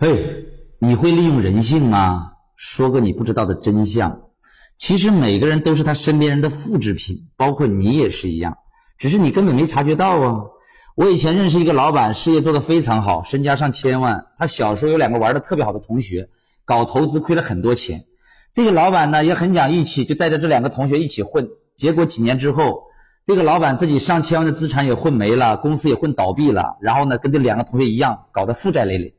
嘿，你会利用人性吗？说个你不知道的真相。其实每个人都是他身边人的复制品，包括你也是一样，只是你根本没察觉到啊。我以前认识一个老板，事业做得非常好，身家上千万。他小时候有两个玩的特别好的同学，搞投资亏了很多钱。这个老板呢也很讲义气，就带着这两个同学一起混。结果几年之后，这个老板自己上千万的资产也混没了，公司也混倒闭了。然后呢，跟这两个同学一样，搞得负债累累。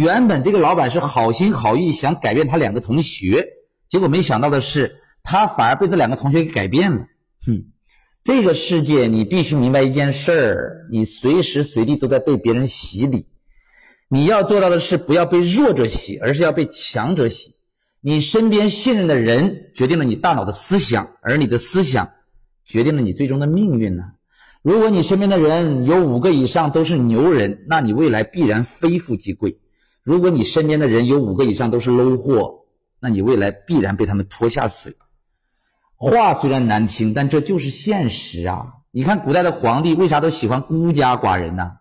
原本这个老板是好心好意想改变他两个同学，结果没想到的是，他反而被这两个同学给改变了。哼，这个世界你必须明白一件事儿：你随时随地都在被别人洗礼。你要做到的是不要被弱者洗，而是要被强者洗。你身边信任的人决定了你大脑的思想，而你的思想决定了你最终的命运呢。如果你身边的人有五个以上都是牛人，那你未来必然非富即贵。如果你身边的人有五个以上都是 low 货，那你未来必然被他们拖下水。话虽然难听，但这就是现实啊！你看古代的皇帝为啥都喜欢孤家寡人呢？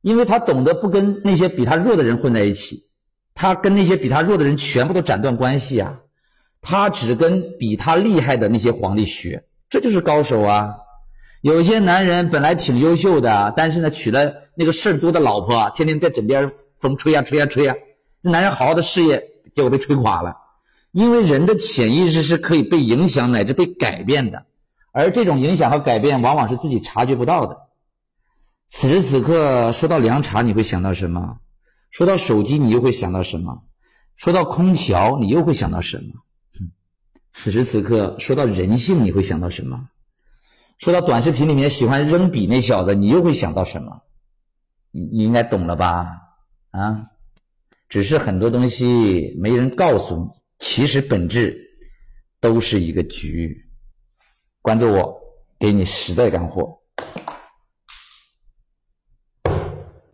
因为他懂得不跟那些比他弱的人混在一起，他跟那些比他弱的人全部都斩断关系啊！他只跟比他厉害的那些皇帝学，这就是高手啊！有些男人本来挺优秀的，但是呢，娶了那个事儿多的老婆，天天在枕边。风吹呀吹呀吹呀，男人好好的事业结果被吹垮了。因为人的潜意识是可以被影响乃至被改变的，而这种影响和改变往往是自己察觉不到的。此时此刻说到凉茶，你会想到什么？说到手机，你又会想到什么？说到空调，你又会想到什么？此时此刻说到人性，你会想到什么？说到短视频里面喜欢扔笔那小子，你又会想到什么？你你应该懂了吧？啊，只是很多东西没人告诉你，其实本质都是一个局。关注我，给你实在干货。